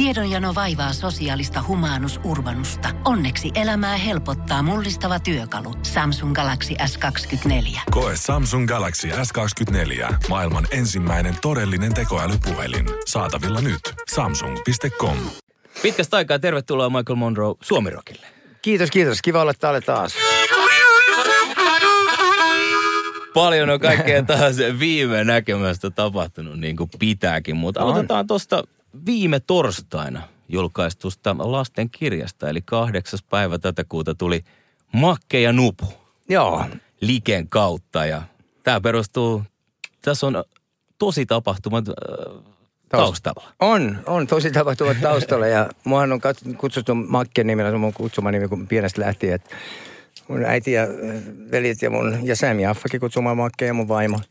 Tiedonjano vaivaa sosiaalista humanus urbanusta. Onneksi elämää helpottaa mullistava työkalu. Samsung Galaxy S24. Koe Samsung Galaxy S24. Maailman ensimmäinen todellinen tekoälypuhelin. Saatavilla nyt. Samsung.com. Pitkästä aikaa tervetuloa Michael Monroe Suomirokille. Kiitos, kiitos. Kiva olla täällä taas. Paljon on kaikkea taas viime näkemästä tapahtunut niin kuin pitääkin, mutta aloitetaan tuosta viime torstaina julkaistusta lasten kirjasta, eli kahdeksas päivä tätä kuuta tuli Makke ja Nupu. Joo. Liken kautta ja tämä perustuu, tässä on tosi tapahtumat äh, taustalla. On, on tosi tapahtumat taustalla ja muahan on kutsuttu Makke nimellä, se on mun kutsuma nimi kun pienestä lähtien, että mun äiti ja veljet ja mun ja Sam Jaffakin kutsumaan Makke ja mun vaimo –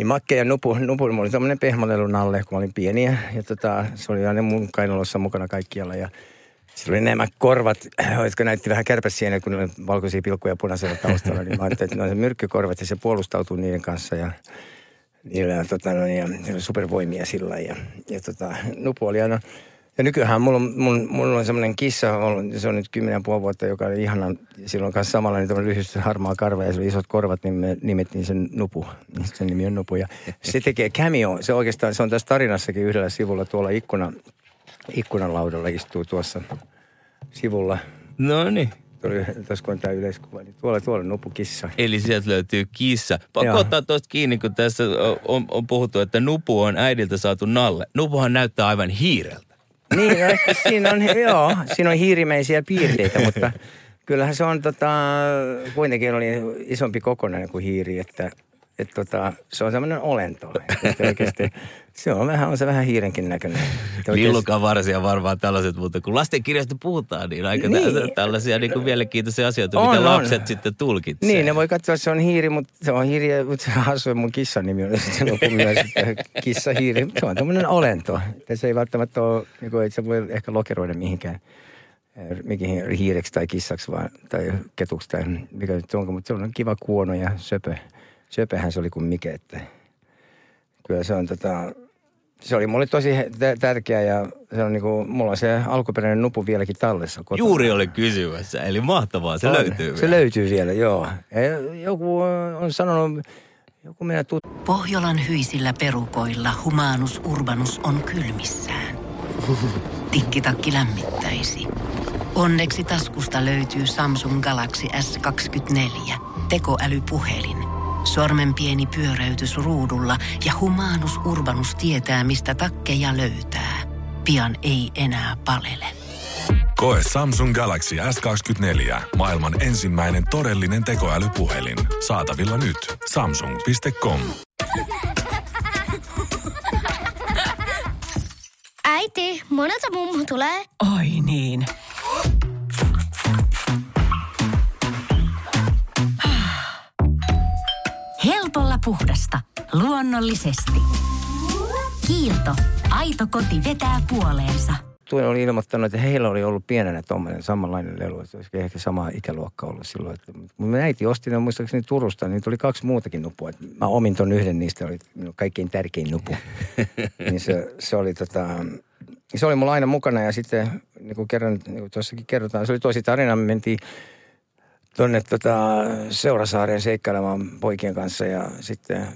niin Makke ja Nupu, Nupu mulla oli tämmöinen pehmolelun alle, kun mä olin pieniä. Ja tota, se oli aina mun kainalossa mukana kaikkialla. Ja sillä oli nämä korvat, jotka näytti vähän kärpäsiä, kun ne valkoisia pilkkuja punaisella taustalla. niin mä ajattelin, että ne on myrkkykorvat ja se puolustautuu niiden kanssa. Ja niillä tota, no, ja, ja supervoimia sillä ja, ja tota, Nupu oli aina ja nykyään mulla on, mulla, mulla on semmoinen kissa, se on nyt kymmenen puoli vuotta, joka oli ihana. Silloin kanssa samalla niin lyhyesti harmaa karva ja se oli isot korvat, niin me nimettiin sen Nupu. Sen nimi on Nupu. Ja se tekee cameo. Se oikeastaan, se on tässä tarinassakin yhdellä sivulla tuolla ikkuna, ikkunan laudalla istuu tuossa sivulla. No niin. Tuossa kun on tämä yleiskuva, niin tuolla, tuolla nupu kissa. Eli sieltä löytyy kissa. Pakko ottaa tuosta kiinni, kun tässä on, on puhuttu, että nupu on äidiltä saatu nalle. Nupuhan näyttää aivan hiireltä. Niin, no, siinä on, joo, siinä on hiirimäisiä piirteitä, mutta kyllähän se on tota, kuitenkin oli isompi kokonainen kuin hiiri, että että tota, se on semmoinen olento. Että oikeasti, se on vähän, on se vähän hiirenkin näköinen. Lillukan varsia varmaan tällaiset, mutta kun lastenkirjasta puhutaan, niin aika niin. tällaisia niin kuin mielenkiintoisia asioita, on, mitä lapset on. sitten tulkitsee. Niin, ne voi katsoa, että se on hiiri, mutta se on hiiri, mutta se hassu, mun kissan nimi on sitten myös kissa hiiri. Se on tämmöinen olento. Se ei välttämättä ole, niin kuin, että se voi ehkä lokeroida mihinkään mikin hiireksi tai kissaksi vaan, tai ketuksi tai mikä nyt onko, mutta se on kiva kuono ja söpö söpöhän se oli kuin mikä, että kyllä se on tota, se oli mulle tosi tärkeä ja se on niinku, mulla on se alkuperäinen nupu vieläkin tallessa kotona. Juuri oli kysymässä, eli mahtavaa, se on, löytyy Se vielä. löytyy vielä, joo. Ja joku on sanonut, joku meidän tut... Pohjolan hyisillä perukoilla humanus urbanus on kylmissään. Tikkitakki lämmittäisi. Onneksi taskusta löytyy Samsung Galaxy S24, tekoälypuhelin – Sormen pieni pyöräytys ruudulla ja humanus urbanus tietää, mistä takkeja löytää. Pian ei enää palele. Koe Samsung Galaxy S24. Maailman ensimmäinen todellinen tekoälypuhelin. Saatavilla nyt. Samsung.com. Äiti, monelta mummu tulee? Oi niin. Puhdasta. Luonnollisesti. Kiilto. Aito koti vetää puoleensa. Tuo oli ilmoittanut, että heillä oli ollut pienenä tuommoinen samanlainen lelu. Että olisi ehkä sama ikäluokka ollut silloin. Että, mun äiti osti ne muistaakseni Turusta, niin tuli kaksi muutakin nupua. Että mä omin ton yhden niistä, oli kaikkein tärkein nupu. niin se, se oli tota, se oli mulla aina mukana ja sitten niin kuin kerran, niin kuin tuossakin kerrotaan, se oli tosi tarina. Me mentiin tuonne tota Seurasaareen seikkailemaan poikien kanssa ja sitten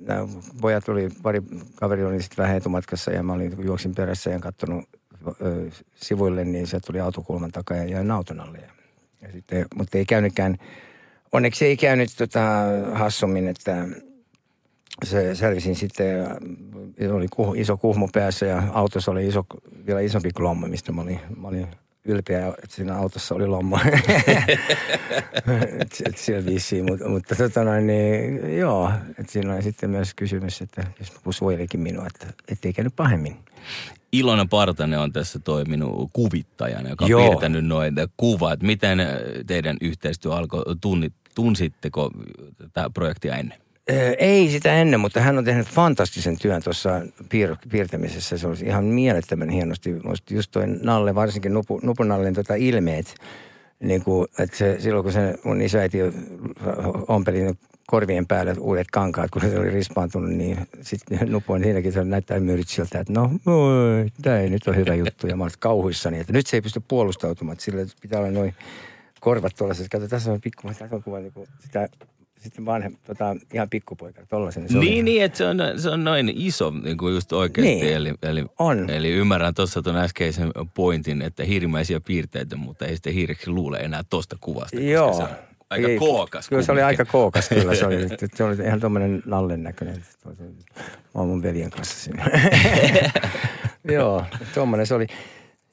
nämä pojat tuli, pari kaveri oli sitten vähän etumatkassa ja mä olin, juoksin perässä ja katsonut ö, sivuille, niin se tuli autokulman takaa ja jäin auton alle. Ja, sitten, mutta ei käynytkään, onneksi ei käynyt tota hassummin, että se selvisin sitten, oli kuh, iso kuhmu päässä ja autossa oli iso, vielä isompi klomma, mistä mä olin, mä olin ylpeä, että siinä autossa oli lomma. et, et siellä vissiin, mutta, mutta tota noin, niin, joo, että siinä on sitten myös kysymys, että jos suojelikin minua, että ettei käynyt pahemmin. Ilona Partanen on tässä toiminut kuvittajana, joka on Joo. piirtänyt noita kuvat. Miten teidän yhteistyö alkoi? tunsitteko tätä projektia ennen? Ei sitä ennen, mutta hän on tehnyt fantastisen työn tuossa piir- piirtämisessä. Se olisi ihan mielettömän hienosti. Just toi Nalle, varsinkin Nupu, Nupunallen tota ilmeet niin kuin, että se, silloin kun se mun isoäiti ompeli korvien päälle uudet kankaat, kun se oli rispaantunut, niin sitten nupoin siinäkin se näyttää myyrit siltä, että no, tämä ei nyt ole hyvä juttu. Ja mä olin kauhuissani, että nyt se ei pysty puolustautumaan, että sillä pitää olla noin korvat tuollaiset. Kato, tässä on pikku, tässä on kuva niin sitä sitten vanhem, tota, ihan pikkupoika, tollasen. Niin, niin, niin, että se on, se on noin iso niin kuin just oikeasti. Niin, eli, eli, on. Eli ymmärrän tuossa tuon äskeisen pointin, että hirmäisiä piirteitä, mutta ei sitten hiireksi luule enää tuosta kuvasta. Joo. Se on aika ei, kookas. Kyllä se oli aika kookas, kyllä se oli. Se oli ihan tuommoinen nallen näköinen. Mä oon mun veljen kanssa siinä. Joo, tuommoinen se oli.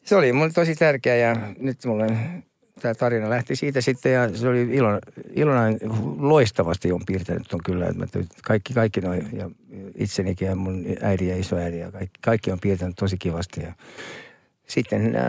Se oli mulle tosi tärkeä ja nyt mulle tämä tarina lähti siitä sitten ja se oli Ilona, Ilona loistavasti on piirtänyt on kyllä. Että kaikki, kaikki noin ja itsenikin ja mun äiti ja isoäiti ja kaikki, kaikki on piirtänyt tosi kivasti. Ja sitten äh,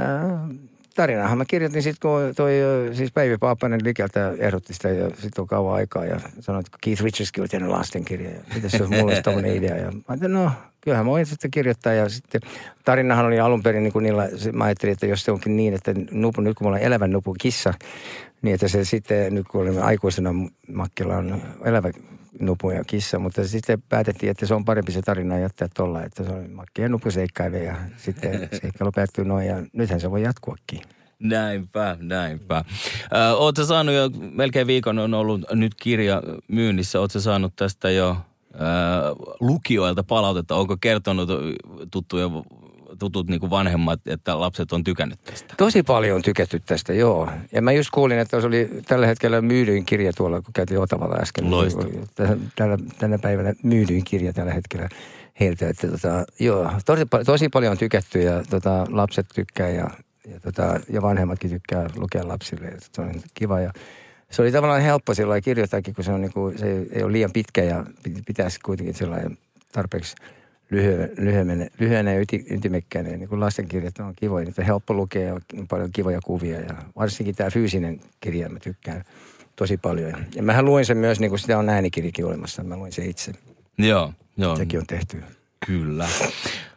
tarinahan mä kirjoitin sitten, kun toi siis Päivi Paappanen Likeltä ehdotti sitä ja sitten on kauan aikaa ja sanoi, että Keith Richardskin oli tehnyt lastenkirja ja mitä se on mulle tämmöinen idea. Ja mä ajattelin, no kyllähän mä voin sitten kirjoittaa ja sitten tarinahan oli alun perin niin kuin niillä, mä ajattelin, että jos se onkin niin, että nupu, nyt kun mulla on elävän nupun kissa, niin että se sitten, nyt kun olemme aikuisena Makkilla on elävä nupu ja kissa, mutta sitten päätettiin, että se on parempi se tarina jättää tuolla, että se on Makki ja nupu seikkaile ja sitten seikkailu päättyy noin ja nythän se voi jatkuakin. Näinpä, näinpä. Oletko saanut jo, melkein viikon on ollut nyt kirja myynnissä, oletko saanut tästä jo lukijoilta palautetta? Onko kertonut tuttuja tutut niin kuin vanhemmat, että lapset on tykännyt tästä? Tosi paljon on tykätty tästä, joo. Ja mä just kuulin, että se oli tällä hetkellä myydyin kirja tuolla, kun käytiin Otavalla äsken. Tällä, tänä päivänä myydyin kirja tällä hetkellä heiltä. Että tota, joo, tosi, tosi paljon on tykätty ja tota, lapset tykkää ja, ja, tota, ja vanhemmatkin tykkää lukea lapsille. Se on kiva ja se oli tavallaan helppo sillä kirjoittaakin, kun se, on niinku, se ei ole liian pitkä ja pitäisi kuitenkin sellainen tarpeeksi lyhyenä, lyhyenä ja ytimekkäänä. Niin kuin lastenkirjat on kivoja, niitä on helppo lukea ja on paljon kivoja kuvia. Ja varsinkin tämä fyysinen kirja mä tykkään tosi paljon. Ja mähän luin sen myös, niin kuin sitä on äänikirjakin olemassa. Mä luin sen itse. Joo, joo. Sekin on tehty. Kyllä.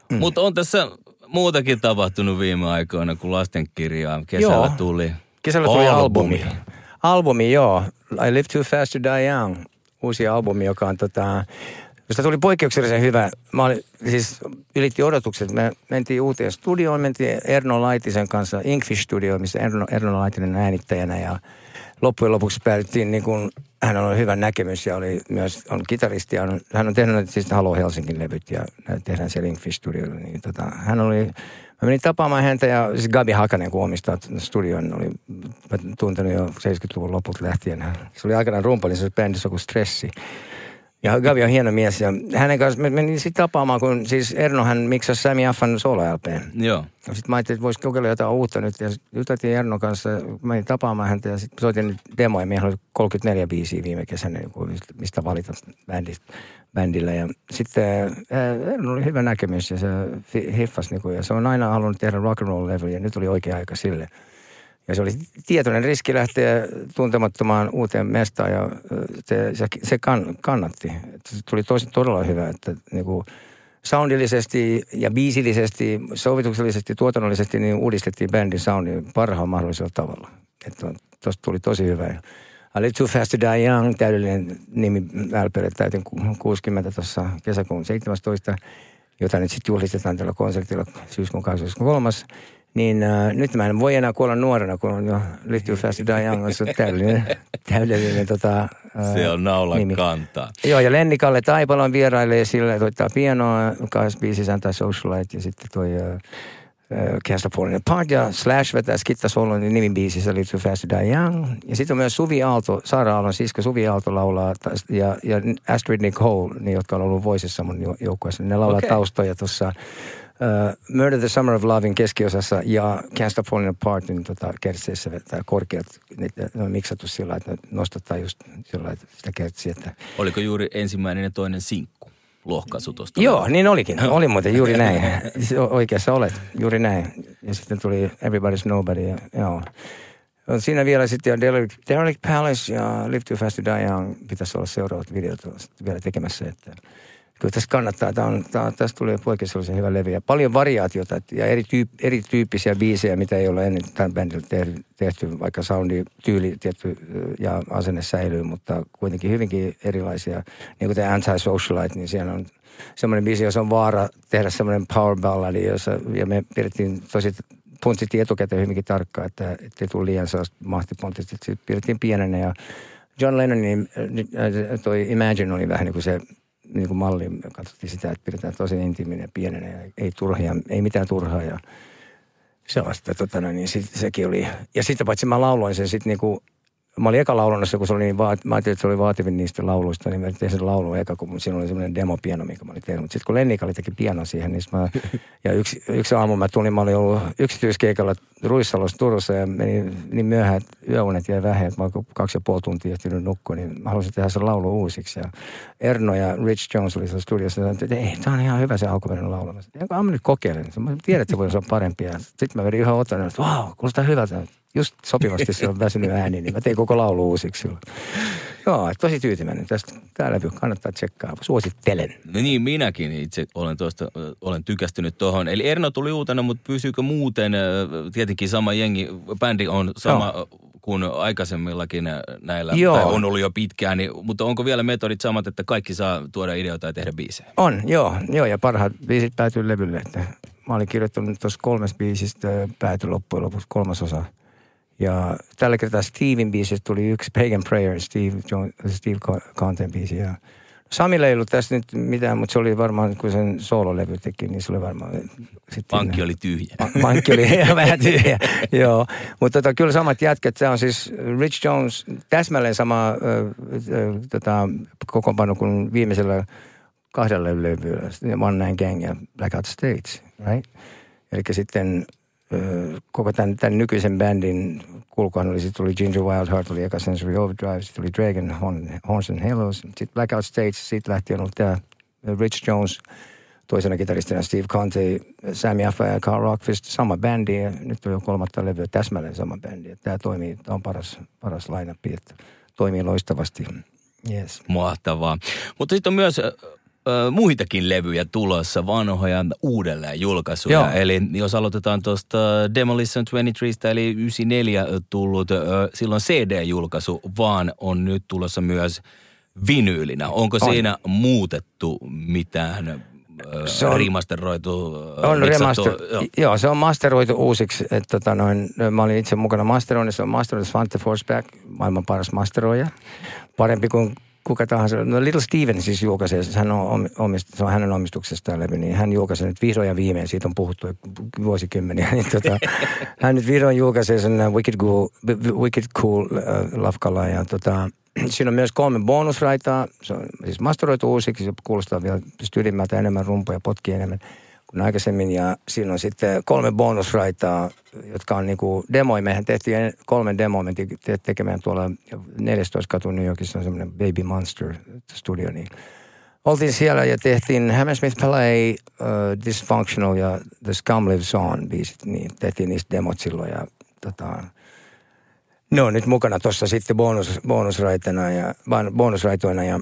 Mm. Mutta on tässä muutakin tapahtunut viime aikoina, kun lastenkirjaa kesällä joo. tuli. Kesällä tuli albumi. albumi. Albumi, joo. I Live Too Fast to Die Young. Uusi albumi, joka on tota, josta tuli poikkeuksellisen hyvä. Mä olin, siis ylitti odotukset. Me mentiin uuteen studioon, mentiin Erno Laitisen kanssa Inkfish Studio, missä Erno, Erno Laitinen äänittäjänä ja loppujen lopuksi päädyttiin niin kuin, hän on hyvä näkemys ja oli myös, on kitaristi ja on, hän on tehnyt siis Halo Helsingin levyt ja tehdään se Inkfish Studio. Niin tota, hän oli Mä menin tapaamaan häntä ja siis Gabi Hakanen, kun omistaa studion, oli tuntenut jo 70-luvun lopulta lähtien. Se oli aikanaan rumpali, se bändissä kuin Stressi. Ja Gavi on hieno mies ja hänen kanssa me menin sitten tapaamaan, kun siis Erno hän miksasi Sami Affan solo Joo. Ja sitten mä ajattelin, että voisi kokeilla jotain uutta nyt. Ja juteltiin Erno kanssa, mä menin tapaamaan häntä ja sitten soitin demoja. Meillä oli 34 biisiä viime kesänä, mistä valita bändistä, bändillä. Ja sitten Erno oli hyvä näkemys ja se hiffasi. Niin kuin, ja se on aina halunnut tehdä rock and roll level ja nyt oli oikea aika sille. Ja se oli tietoinen riski lähteä tuntemattomaan uuteen mestaan ja se, se, se kann, kannatti. Se tuli tosi todella hyvä, että niin kuin soundillisesti ja biisillisesti, sovituksellisesti, tuotannollisesti niin uudistettiin bändin soundi parhaan mahdollisella tavalla. Että tuosta tuli tosi hyvä. I Live Too Fast to Die Young, täydellinen nimi LPlle täytin 60 tuossa kesäkuun 17, jota nyt sitten juhlistetaan tällä konsertilla syyskuun 23 niin äh, nyt mä en voi enää kuolla nuorena, kun on jo Little Fast Die Young, on täydellinen, täydellinen tota, äh, Se on naulan nimi. kantaa. Joo, ja Lenni Kalle Taipalon vierailee sillä, soittaa pianoa, kahdessa biisissä antaa Socialite ja sitten toi äh, äh Cast Falling Apart ja Slash vetää skittasolon niin nimin biisissä Little Fast Die Young. Ja sitten on myös Suvi Aalto, Saara Aallon sisko Suvi Aalto laulaa ja, ja Astrid Nicole, niin, jotka on ollut voisissa mun joukkueessa. Ne laulaa okay. taustoja tuossa Uh, Murder the Summer of Lovein keskiosassa ja Can't Stop Falling Apartin tota, kertseissä vetää korkeat. Ne, ne on miksattu sillä että ne nostattaa just sillä sitä kertsiä. Että... Oliko juuri ensimmäinen ja toinen sinkku? lohkaisu tuosta. Joo, niin olikin. Oli muuten juuri näin. Oikeassa olet, juuri näin. Ja sitten tuli Everybody's Nobody. Ja, joo. Siinä vielä sitten Derek, Derek Palace ja Live Too Fast to Die Young pitäisi olla seuraavat videot vielä tekemässä. Että kyllä tässä kannattaa. Tämä on, tämä, tästä tulee poikkeuksellisen hyvä leviä. Paljon variaatiota ja erityyp, erityyppisiä biisejä, mitä ei ole ennen tämän bändillä tehty, tehty, vaikka soundi, tyyli tietty ja asenne säilyy, mutta kuitenkin hyvinkin erilaisia. Niin kuin tämä Anti-Socialite, niin siellä on semmoinen biisi, jossa on vaara tehdä semmoinen power balladi, jossa, ja me pidettiin tosi puntsittiin etukäteen hyvinkin tarkkaan, että ettei tule liian sellaista mahtipontista. Sitten pidettiin pienenä ja John Lennonin toi Imagine oli vähän niin kuin se niin kuin malli. Katsottiin sitä, että pidetään tosi intiiminen ja pienenä ja ei turhia, ei mitään turhaa ja sellaista, tota, niin sit, sekin oli. Ja sitten paitsi mä lauloin sen sitten niinku, mä olin eka laulunnossa, kun se oli niin vaat, mä ajattelin, että se oli vaativin niistä lauluista, niin mä tein sen laulun eka, kun siinä oli semmoinen demopiano, mikä mä olin tehnyt. Mutta sitten kun Lennika oli teki piano siihen, niin mä, ja yksi, yksi aamu mä tulin, mä olin ollut yksityiskeikalla Ruissalossa Turussa ja meni niin myöhään, että yöunet jäi vähän, että mä olin kaksi ja puoli tuntia ehtinyt nukkua, niin mä halusin tehdä sen laulu uusiksi. Ja Erno ja Rich Jones oli siellä studiossa ja että ei, tää on ihan hyvä se alkuperäinen laulu. Mä sanoin, "Enkä mä nyt kokeilen. Mä tiedän, että se voi olla parempi. Ja sitten mä vedin yhden otan, että vau, wow, kuulostaa hyvältä. Just sopivasti se on väsynyt ääni, niin mä tein koko laulu uusiksi silloin. Joo, tosi tyytyväinen tästä. Tää levy kannattaa tsekkaa. Suosittelen. No niin, minäkin itse olen tuosta, olen tykästynyt tuohon. Eli Erno tuli uutena, mutta pysyykö muuten, ö, tietenkin sama jengi, bändi on sama Joo. kuin aikaisemmillakin ö, näillä, Joo. tai on ollut jo pitkään, niin, mutta onko vielä metodit samat, että kaikki saa tuoda ideoita ja tehdä biisejä? On, joo, joo ja parhaat biisit päätyy levylle. Että mä olin kirjoittanut tuossa kolmes biisistä pääty loppujen lopuksi kolmas osa. Ja tällä kertaa Steven biisistä tuli yksi Pagan Prayer, Steve, John, Steve Conten biisi. Ja Samilla ei ollut tässä nyt mitään, mutta se oli varmaan, kun sen soololevy teki, niin se oli varmaan sitten... Pankki oli tyhjä. Pa- Pankki oli vähän tyhjä, joo. Mutta tota, kyllä samat jätkät, se on siis Rich Jones, täsmälleen sama ö, ö, tota, kokoonpano kuin viimeisellä kahdella levyllä, One Nine Gang ja Blackout States, right? Eli sitten koko tämän, tämän nykyisen bändin kulkuhan oli, sitten tuli Ginger Wildheart, oli eka Sensory Overdrive, sitten tuli Dragon, Horn, Horns and Halos, sitten Blackout States, sitten lähti on ollut tämä Rich Jones, toisena kitaristina Steve Conte, Sammy Affa ja Carl Rockfist, sama bändi ja nyt on jo kolmatta levyä täsmälleen sama bändi. Tämä toimii, tämä on paras, paras line että toimii loistavasti. Yes. Mahtavaa. Mutta sitten on myös ö, muitakin levyjä tulossa, vanhoja uudelleen julkaisuja. Joo. Eli jos aloitetaan tuosta Demolition 23, eli 94 tullut, ö, silloin CD-julkaisu, vaan on nyt tulossa myös vinyylinä. Onko On. siinä muutettu mitään Se on- remasteroitu? On remaster, joo. joo. se on masteroitu uusiksi. Et, tota, noin, mä olin itse mukana masteroinnissa. Se on masteroitu Svante Forsback, maailman paras masteroija. Parempi kuin kuka tahansa. No Little Steven siis julkaisee, hän on, omi- omist, se on hänen omistuksestaan levy, niin hän julkaisee nyt vihdoin ja viimein, siitä on puhuttu vuosikymmeniä, niin tota, hän nyt vihdoin julkaisee sen äh, Wicked Cool, Wicked cool äh, Lafkalla ja tota, siinä on myös kolme bonusraitaa, se on siis masteroitu uusiksi, se kuulostaa vielä ylimmältä enemmän rumpuja, potkii enemmän kuin aikaisemmin. Ja siinä on sitten kolme bonusraitaa, jotka on niinku demoja. Mehän tehtiin en- kolme demoa, me te- te- tekemään tuolla 14 katu New Yorkissa on semmoinen Baby Monster studio, niin oltiin siellä ja tehtiin Hammersmith Palais, uh, Dysfunctional ja The Scum Lives On biisit, niin tehtiin niistä demot silloin ja tota, ne on nyt mukana tuossa sitten bonus, bonusraitana ja, bonusraitoina ja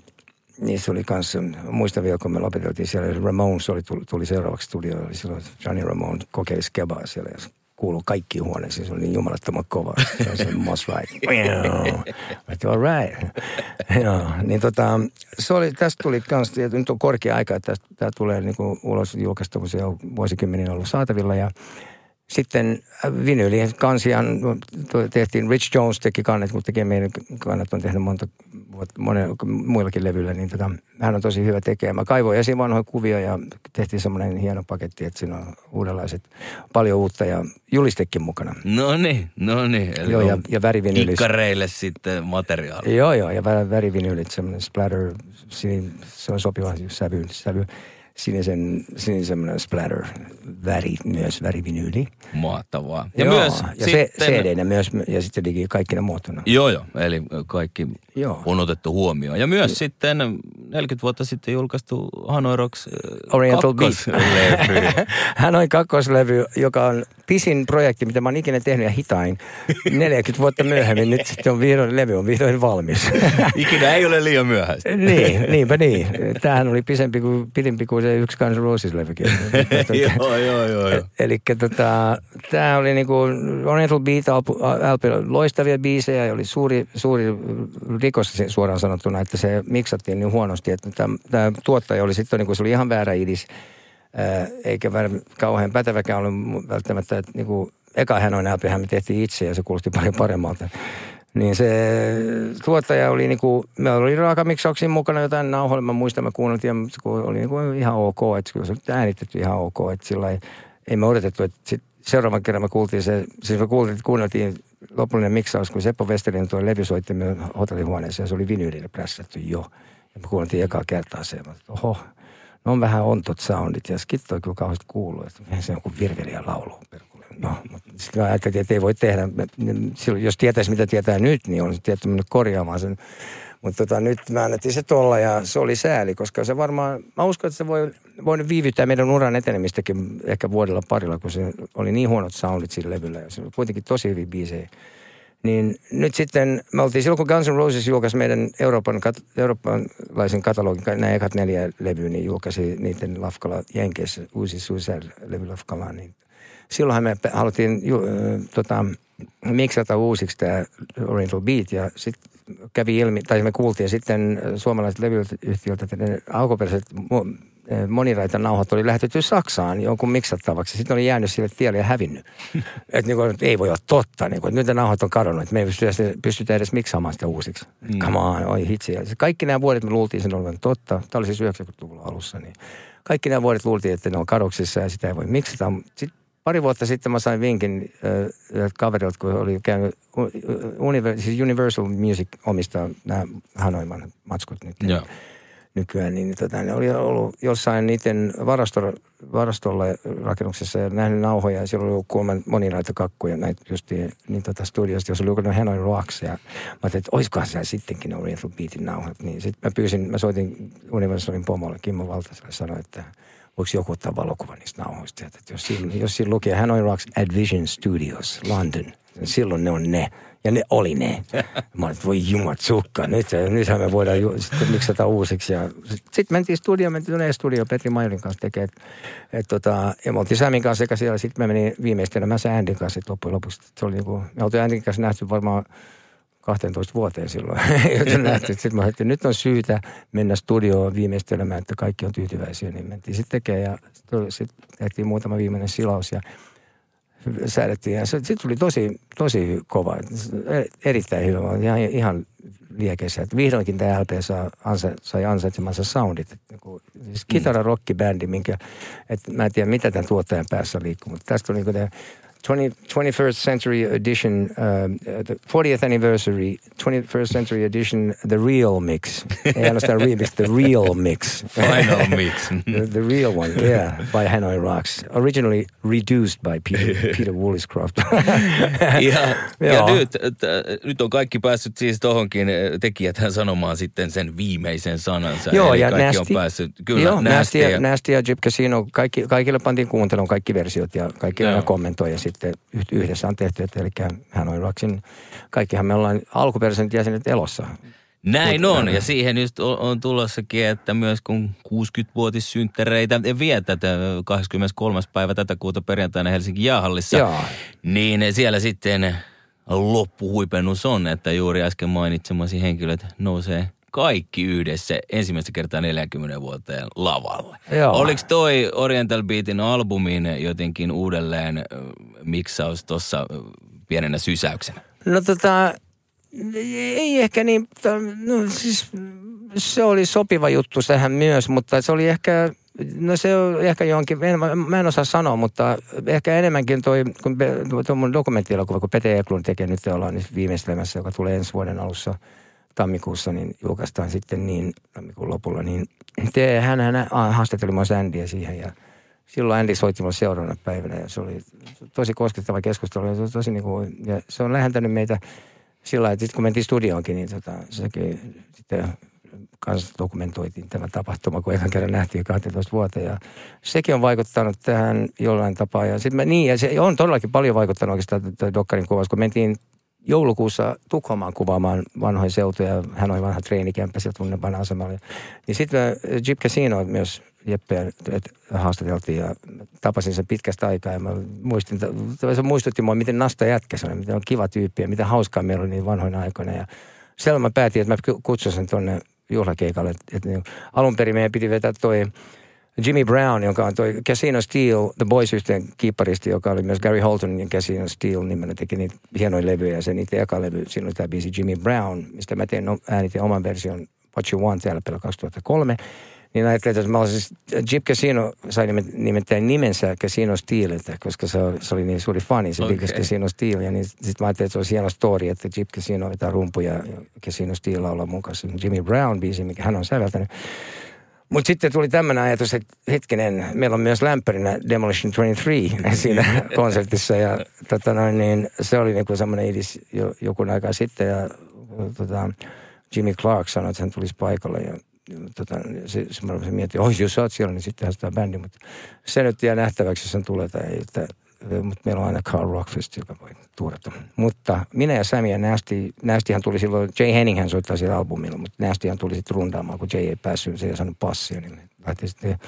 niissä oli kanssa, muistan vielä kun me lopeteltiin siellä, Ramones oli, tuli, tuli seuraavaksi studioon, oli silloin Johnny Ramone kokeili skebaa siellä ja se kuului kaikkiin huoneisiin, se oli niin jumalattoman kova, se on se Moss Right. Mä all right. Joo, niin tota, se oli, tästä tuli kans, nyt on korkea aika, että tämä tulee niinku ulos julkaista, kun se on vuosikymmenen ollut saatavilla ja sitten vinyylien kansiaan tuo- tehtiin, Rich Jones teki kannet, mutta tekee meidän kannat on tehnyt monta vuotta, monen, muillakin levyillä, niin tota, hän on tosi hyvä tekemään. Mä kaivoin esiin vanhoja kuvia ja tehtiin semmoinen hieno paketti, että siinä on uudenlaiset, paljon uutta ja julistekin mukana. No niin, no niin. Eli Joo, ja, ja värivinyylis. Kikkareille sitten materiaalia. Joo, joo, ja vä- värivinyylit, semmoinen splatter, se on sopiva sävy, sävy sinisen, sinisen splatter, väri, myös värivinyyli. Mahtavaa. Ja Joo, myös ja sitten... CD-nä myös, ja sitten digi kaikkina muotona. Joo, joo. Eli kaikki Joo. on otettu huomioon. Ja myös sitten 40 vuotta sitten julkaistu Hanoi Rocks äh, Oriental Beat. kakkoslevy. Hän on kakkoslevy, joka on pisin projekti, mitä mä oon ikinä tehnyt ja hitain. 40 vuotta myöhemmin nyt sitten on vihdoin, levy on vihdoin valmis. Ikinä ei ole liian myöhäistä. niin, niinpä niin. Tämähän oli pisempi kuin, pidempi kuin se yksi Guns Roses-levykin. joo, joo, joo. joo. Eli tota, tämä oli niinku Oriental Beat LP, loistavia biisejä ja oli suuri, suuri rikos suoraan sanottuna, että se miksattiin niin huonosti, että tämä tuottaja oli sitten niinku, se oli ihan väärä idis, eikä väärä, kauhean päteväkään ollut välttämättä, että niinku, eka hän on me tehtiin itse ja se kuulosti paljon paremmalta. Niin se tuottaja oli niinku, meillä oli raakamiksauksia mukana jotain nauhoilla, mä muistan, mä kuunneltiin, se oli niinku ihan ok, että kyllä se oli äänitetty ihan ok, että sillä ei, me odotettu, että sit seuraavan kerran me kuultiin se, siis me kuultiin, kuunneltiin lopullinen miksaus, kun Seppo Westerlin tuo levy soitti meidän hotellihuoneessa ja se oli vinyylille prässätty jo. Ja me kuunneltiin ekaa kertaa se, että oho, no on vähän ontot soundit ja skitto kyllä kauheasti kuulu, että se on kuin virveliä laulu. No, sitten ajattelin, että ei voi tehdä, silloin, jos tietäisi mitä tietää nyt, niin olisi tietty mennyt korjaamaan sen. Mutta tota, nyt mä annettiin se tuolla ja se oli sääli, koska se varmaan, mä uskon, että se voi, voi viivyttää meidän uran etenemistäkin ehkä vuodella parilla, kun se oli niin huonot soundit sillä levyllä ja se oli kuitenkin tosi hyvin biisejä. Niin nyt sitten, me oltiin silloin kun Guns N' Roses julkaisi meidän Euroopan, kat, eurooppalaisen katalogin, nämä ekat neljä levyä, niin julkaisi niiden Lafkala Jenkeissä, uusi Suicide-levy Lafkalaan, niin silloinhan me haluttiin äh, tota, miksata uusiksi tämä Oriental Beat ja sitten kävi ilmi, tai me kuultiin sitten suomalaiset levyyhtiöltä, että ne alkuperäiset moniraita nauhat oli lähetetty Saksaan jonkun miksattavaksi. Sitten oli jäänyt sille tielle ja hävinnyt. että niin kuin, ei voi olla totta. Niin kuin, nyt ne nauhat on kadonnut. Että me ei pystytä, pystytä edes miksaamaan sitä uusiksi. Mm. Come on, oi hitsi. Kaikki nämä vuodet me luultiin sen olevan totta. Tämä oli siis 90-luvun alussa. Niin kaikki nämä vuodet luultiin, että ne on kadoksissa ja sitä ei voi miksata. Sitten pari vuotta sitten mä sain vinkin äh, kaverilta, kun oli käynyt Universal, siis Universal Music omistaa nämä Hanoiman matskut nyt. Joo. Nykyään, niin tota, ne oli ollut jossain niiden varasto, varastolla rakennuksessa ja nähnyt nauhoja. Ja siellä oli ollut kuulemma moninaita kakkuja näitä just niin tota studiosta, jos oli joku Hanoi Rocks. Ja mä ajattelin, että olisikohan siellä sittenkin Oriental Beatin nauhat. Niin sitten mä pyysin, mä soitin Universalin pomolle, Kimmo Valtaselle, sanoin, että – voiko joku ottaa valokuvan niistä nauhoista. Että jos, siinä, jos siinä lukee Hanoi Rocks Advision Studios, London, silloin ne on ne. Ja ne oli ne. Mä olin, voi jumat sukka, nyt, nythän me voidaan ju, sitten miksata uusiksi. Ja sitten sit mentiin studioon, mentiin tuonne studio Petri Mailin kanssa tekee. Et, et tota, ja me oltiin Samin kanssa sekä siellä. Sitten mä menin viimeistelemään se Andin kanssa loppujen lopuksi. Se oli niinku, me oltiin Andin kanssa nähty varmaan 12 vuoteen silloin. Sitten mä että nyt on syytä mennä studioon viimeistelemään, että kaikki on tyytyväisiä. Niin mentiin sitten tekemään ja sitten tehtiin muutama viimeinen silaus ja säädettiin. Ja se, tuli tosi, tosi kova, erittäin hyvä. Ihan, ihan liekeissä. Että vihdoinkin tämä LP saa, ansa, sai ansaitsemansa soundit. Että, niin siis kitara rockibändi, minkä, että mä en tiedä mitä tämän tuottajan päässä liikkuu, mutta tästä on niin kuin 20, 21st Century Edition, uh, the 40th Anniversary, 21st Century Edition, the real mix. Ei ainoastaan remix, the real mix. Final mix. the, the, real one, yeah, by Hanoi Rocks. Originally reduced by Peter, Peter Woolliscroft. ja, ja nyt, t- nyt on kaikki päässyt siis tohonkin tekijäthän sanomaan sitten sen viimeisen sanansa. Joo, Eli ja kaikki Nasty, on päässyt, kyllä, joo, Nasty, Nasty, ja, Nasty ja Jip Casino, kaikki, kaikille pantiin kuuntelun kaikki versiot ja kaikki aina kommentoi ja sitten yhdessä on tehty, että eli hän on Rocksin, kaikkihan me ollaan alkuperäiset jäsenet elossa. Näin on, ja siihen just on, on tulossakin, että myös kun 60-vuotissynttäreitä vietät 23. päivä tätä kuuta perjantaina Helsingin jäähallissa, Joo. niin siellä sitten loppuhuipennus on, että juuri äsken mainitsemasi henkilöt nousee kaikki yhdessä ensimmäistä kertaa 40 vuoteen lavalle. Joo. Oliko toi Oriental Beatin albumin jotenkin uudelleen miksaus tuossa pienenä sysäyksenä? No tota, ei ehkä niin, no siis se oli sopiva juttu tähän myös, mutta se oli ehkä, no se on ehkä jonkin, en, mä en osaa sanoa, mutta ehkä enemmänkin toi, kun tuo mun dokumenttielokuva, kun Pete Eklund tekee nyt ollaan nyt viimeistelemässä, joka tulee ensi vuoden alussa tammikuussa, niin julkaistaan sitten niin tammikuun lopulla, niin te, hän, hän haastatteli myös Andyä siihen ja silloin Andy soitti mulle seuraavana päivänä ja se oli tosi koskettava keskustelu ja tosi niin kuin, ja se on lähentänyt meitä sillä lailla, että kun mentiin studioonkin, niin tota, sekin sitten kanssa dokumentoitiin tämä tapahtuma, kun ekan kerran nähtiin 12 vuotta. Ja sekin on vaikuttanut tähän jollain tapaa. Ja, sit mä, niin, ja se on todellakin paljon vaikuttanut oikeastaan tämä Dokkarin kuvaus, kun mentiin joulukuussa Tukholmaan kuvaamaan vanhoja seutuja. Hän oli vanha treenikämpä sieltä Tunnepan asemalla. Niin sitten Jeep Casino myös Jeppeä haastateltiin ja tapasin sen pitkästä aikaa. Ja mä muistin, se muistutti mua, miten Nasta jätkä se oli, miten on kiva tyyppi ja miten hauskaa meillä oli niin vanhoina aikoina. Ja siellä mä päätin, että mä kutsun sen tuonne juhlakeikalle. Että, että niin, alun perin meidän piti vetää toi Jimmy Brown, joka on toi Casino Steel, The Boys-yhteen kiipparisti, joka oli myös Gary Holtonin Casino Steel nimellä, teki niitä hienoja levyjä. Ja se niitä eka levy, siinä oli tämä biisi Jimmy Brown, mistä mä tein no, äänitin oman version What You Want LPllä 2003. Niin ajattelin, että mä olisin, siis, Jeep Casino sai nimittäin nimensä Casino Steeliltä, koska se oli, se oli niin suuri fani, se okay. Casino Steel. Ja niin sitten mä ajattelin, että se olisi hieno story, että Jeep Casino vetää rumpuja ja Casino Steel olla mukaan. Jimmy Brown biisi, mikä hän on säveltänyt. Mutta sitten tuli tämmöinen ajatus, että hetkinen, meillä on myös lämpärinä Demolition 23 siinä konsertissa. Ja tota noin, niin se oli niinku semmoinen idis jo, joku aika sitten. Ja tota, Jimmy Clark sanoi, että hän tulisi paikalle. Ja tota, se, se, se mietin, oh jos sä oot siellä, niin sittenhän sitä bändi. Mutta se nyt jää nähtäväksi, jos sen tulee tai. Että, mutta meillä on aina Carl Rockfest, joka voi tuurata. Mutta minä ja Sami ja Nasty, Nastyhan tuli silloin, Jay Henninghän soittaa siellä albumilla, mutta Nastyhan tuli sitten rundaamaan, kun Jay ei päässyt, se ei saanut passia, niin lähti sitten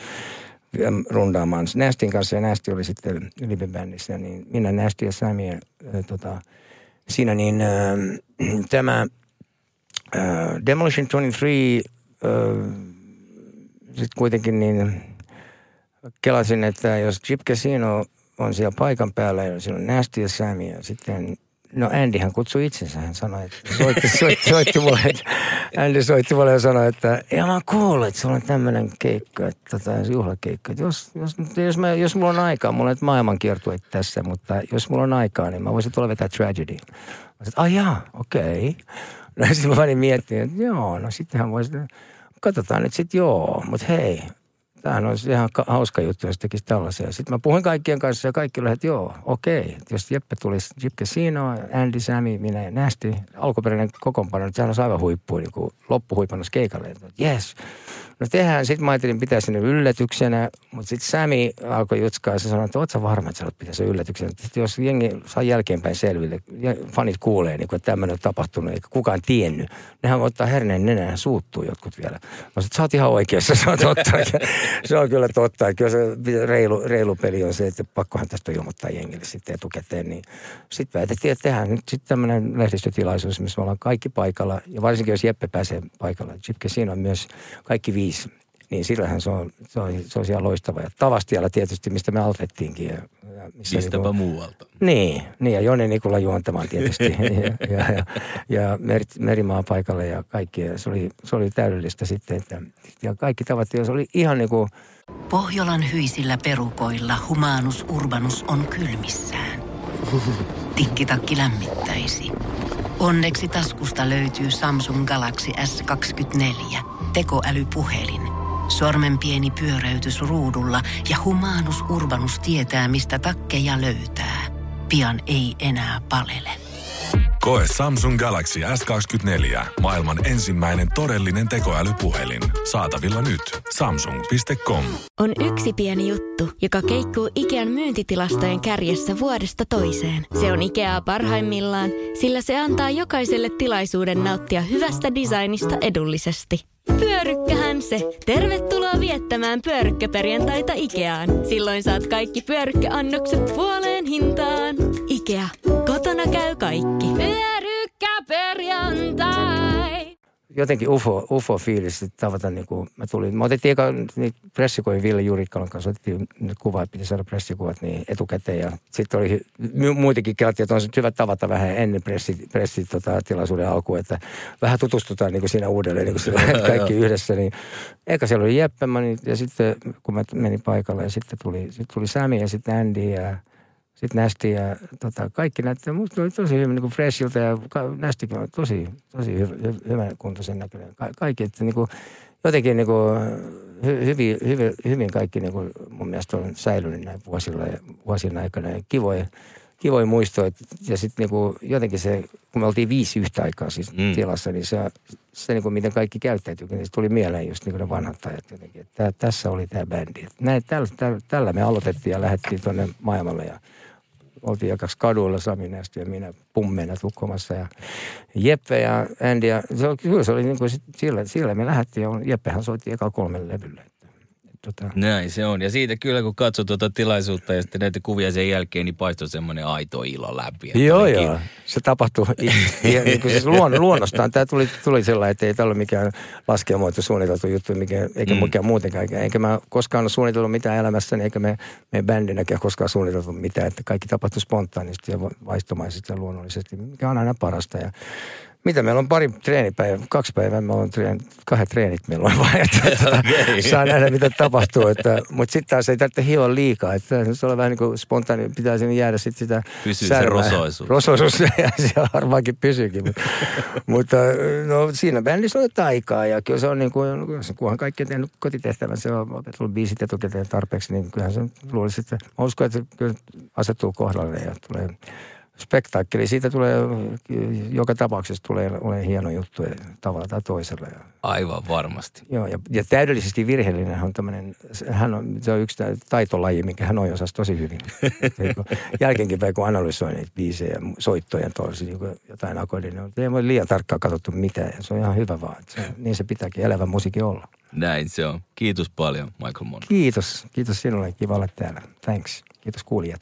rundaamaan Nastyn kanssa ja Nasty oli sitten live-bändissä, niin minä, Nasty ja Sami ja äh, tota, siinä niin äh, tämä äh, Demolition 23 sitten kuitenkin niin kelasin, että jos Chip Casino on siellä paikan päällä ja siellä on Nasty ja Sammy ja sitten No Andyhän kutsui itsensä, hän sanoi, että soitti, soitti, soitti mulle, että Andy soitti mulle ja sanoi, että ja mä kuulin, että sulla on tämmöinen keikka, että tota, juhlakeikka. Että jos, jos, jos, mä, jos mulla on aikaa, mulla on maailmankiertue tässä, mutta jos mulla on aikaa, niin mä voisin tulla vetää Tragedy. Mä sanoin, että jaa, okei. Okay. No sitten mä panin miettimään, että joo, no sittenhän voisi, katsotaan nyt sitten joo, mutta hei, tämähän olisi ihan hauska juttu, jos tekisi tällaisia. Sitten mä puhuin kaikkien kanssa ja kaikki olivat, että joo, okei. Jos Jeppe tulisi, Jeep Casino, Andy, Sammy, minä Nästi, alkuperäinen kokoonpano, että sehän olisi aivan huippu, niin kuin loppuhuipannus keikalle. Yes, No tehdään, sitten mä ajattelin pitää sinne yllätyksenä, mutta sitten Sami alkoi jutskaa ja sanoi, että ootko varma, että sä pitää sen yllätyksenä. Että jos jengi saa jälkeenpäin selville, ja fanit kuulee, niin kuin, että tämmöinen on tapahtunut, eikä kukaan tiennyt. Nehän ottaa herneen nenään ja suuttuu jotkut vielä. Mä sanoin, että sä oot ihan oikeassa, se on totta. se on kyllä totta. Kyllä se reilu, reilu peli on se, että pakkohan tästä ilmoittaa jengille sitten etukäteen. Niin sitten päätettiin, että tehdään nyt sitten tämmöinen lehdistötilaisuus, missä me ollaan kaikki paikalla. Ja varsinkin jos Jeppe pääsee paikalla. Jipke siinä on myös kaikki viisi viisi, niin sillähän se on, se on, se on ihan loistava. Ja Tavastialla tietysti, mistä me aloitettiinkin. Ja, ja missä Mistäpä niinku, muualta. Niin, niin, ja Joni Nikula juontamaan tietysti. ja, ja, ja, ja Mer, Merimaa paikalle ja kaikki. Ja se, oli, se oli täydellistä sitten. Että, ja kaikki tavattiin, se oli ihan niin kuin... Pohjolan hyisillä perukoilla humanus urbanus on kylmissään. Tikkitakki lämmittäisi. Onneksi taskusta löytyy Samsung Galaxy S24 – tekoälypuhelin. Sormen pieni pyöräytys ruudulla ja humanus urbanus tietää, mistä takkeja löytää. Pian ei enää palele. Koe Samsung Galaxy S24. Maailman ensimmäinen todellinen tekoälypuhelin. Saatavilla nyt. Samsung.com. On yksi pieni juttu, joka keikkuu Ikean myyntitilastojen kärjessä vuodesta toiseen. Se on Ikeaa parhaimmillaan, sillä se antaa jokaiselle tilaisuuden nauttia hyvästä designista edullisesti. Pyörykkähän se. Tervetuloa viettämään pyörykkäperjantaita Ikeaan. Silloin saat kaikki pyörykkäannokset puoleen hintaan. Ikea. Kotona käy kaikki. Pyörykkäperjantai jotenkin UFO, UFO-fiilis tavata niin kuin mä tulin. Mä otettiin eka niin pressikoin Ville Jurikkalan kanssa, otettiin ne kuvat, piti saada pressikuvat niin etukäteen. Ja sitten oli muitakin kelattiin, että on hyvä tavata vähän ennen pressi, pressi tota, tilaisuuden alkuun, että vähän tutustutaan niin kuin siinä uudelleen, niin kuin sillä, kaikki yhdessä. Niin. Eka siellä oli Jeppe, niin, ja sitten kun mä menin paikalle ja sitten tuli, sitten tuli Sami ja sitten Andy ja sitten Nästi ja tota, kaikki näyttää, musta oli tosi hyvin niin freshiltä ja Nästikin on tosi, tosi hyvä, hyvän kuntoisen näköinen. Ka- kaikki, että niin kuin, jotenkin niin kuin, hy, hyvin, hyvin, hyvin kaikki niin kuin, mun mielestä on säilynyt näin vuosilla ja vuosien aikana ja kivoja, kivoja muistoja. Ja sitten niinku, jotenkin se, kun me oltiin viisi yhtä aikaa siis Mm. tilassa, niin se, se niinku, miten kaikki käyttäytyy, niin se tuli mieleen just niinku ne vanhat ajat jotenkin. Että tää, tässä oli tämä bändi. Näin, tällä, tällä, tällä, me aloitettiin ja lähdettiin tuonne maailmalle ja oltiin jakaksi kaduilla Sami Nästy ja minä pummeina Tukholmassa ja Jeppe ja Andy. Ja se oli, kyllä se oli niin kuin sillä, sillä me lähdettiin ja Jeppehän soitti eka kolmelle levylle. Tota, Näin se on. Ja siitä kyllä, kun katsoo tuota tilaisuutta ja sitten näitä kuvia sen jälkeen, niin paistoi semmoinen aito ilo läpi. Joo, olikin- joo. Se tapahtui. ja, niin kuin siis luon, luonnostaan tämä tuli, tuli sellainen, että ei tämä ole mikään laskelmoitu suunniteltu juttu, mikä, eikä Mm. mikään muutenkaan. Eikä mä koskaan ole suunnitellut mitään elämässäni, eikä me, me bändinäkään koskaan suunniteltu mitään. Että kaikki tapahtui spontaanisti ja vaistomaisesti ja luonnollisesti, mikä on aina parasta. Ja mitä meillä on pari treenipäivää, kaksi päivää meillä on treen, kahdet treenit meillä on vaan, että tota, Okei. saa nähdä mitä tapahtuu. Että, mutta sitten taas ei tarvitse hioa liikaa, että se on vähän niin kuin spontaani, pitää sinne jäädä sitten sitä Pysyy se rosoisuus. Rosoisuus, ja siellä varmaankin pysyykin. Mutta, mutta no, siinä bändissä on jotain aikaa ja kyllä se on niin kuin, kunhan kaikki on tehnyt kotitehtävän, se on opetellut biisit etukäteen tarpeeksi, niin kyllähän se luulisi, että mä uskon, että se kyllä asettuu kohdalle ja tulee spektaakkeli. Siitä tulee, joka tapauksessa tulee ole hieno juttu tavalla tai toisella. Aivan varmasti. joo, ja, ja täydellisesti virheellinen on tämmöinen, hän on, se on yksi taitolaji, mikä hän on osasi tosi hyvin. Jälkeenkin kun analysoi niitä biisejä, ja soittoja ja tosi, niin kuin jotain akordin, niin ei voi liian tarkkaan katsottu mitään. Ja se on ihan hyvä vaan. Se, niin se pitääkin elävä musiikki olla. Näin se on. Kiitos paljon, Michael Mono. Kiitos. Kiitos sinulle. Kiva olla täällä. Thanks. Kiitos kuulijat.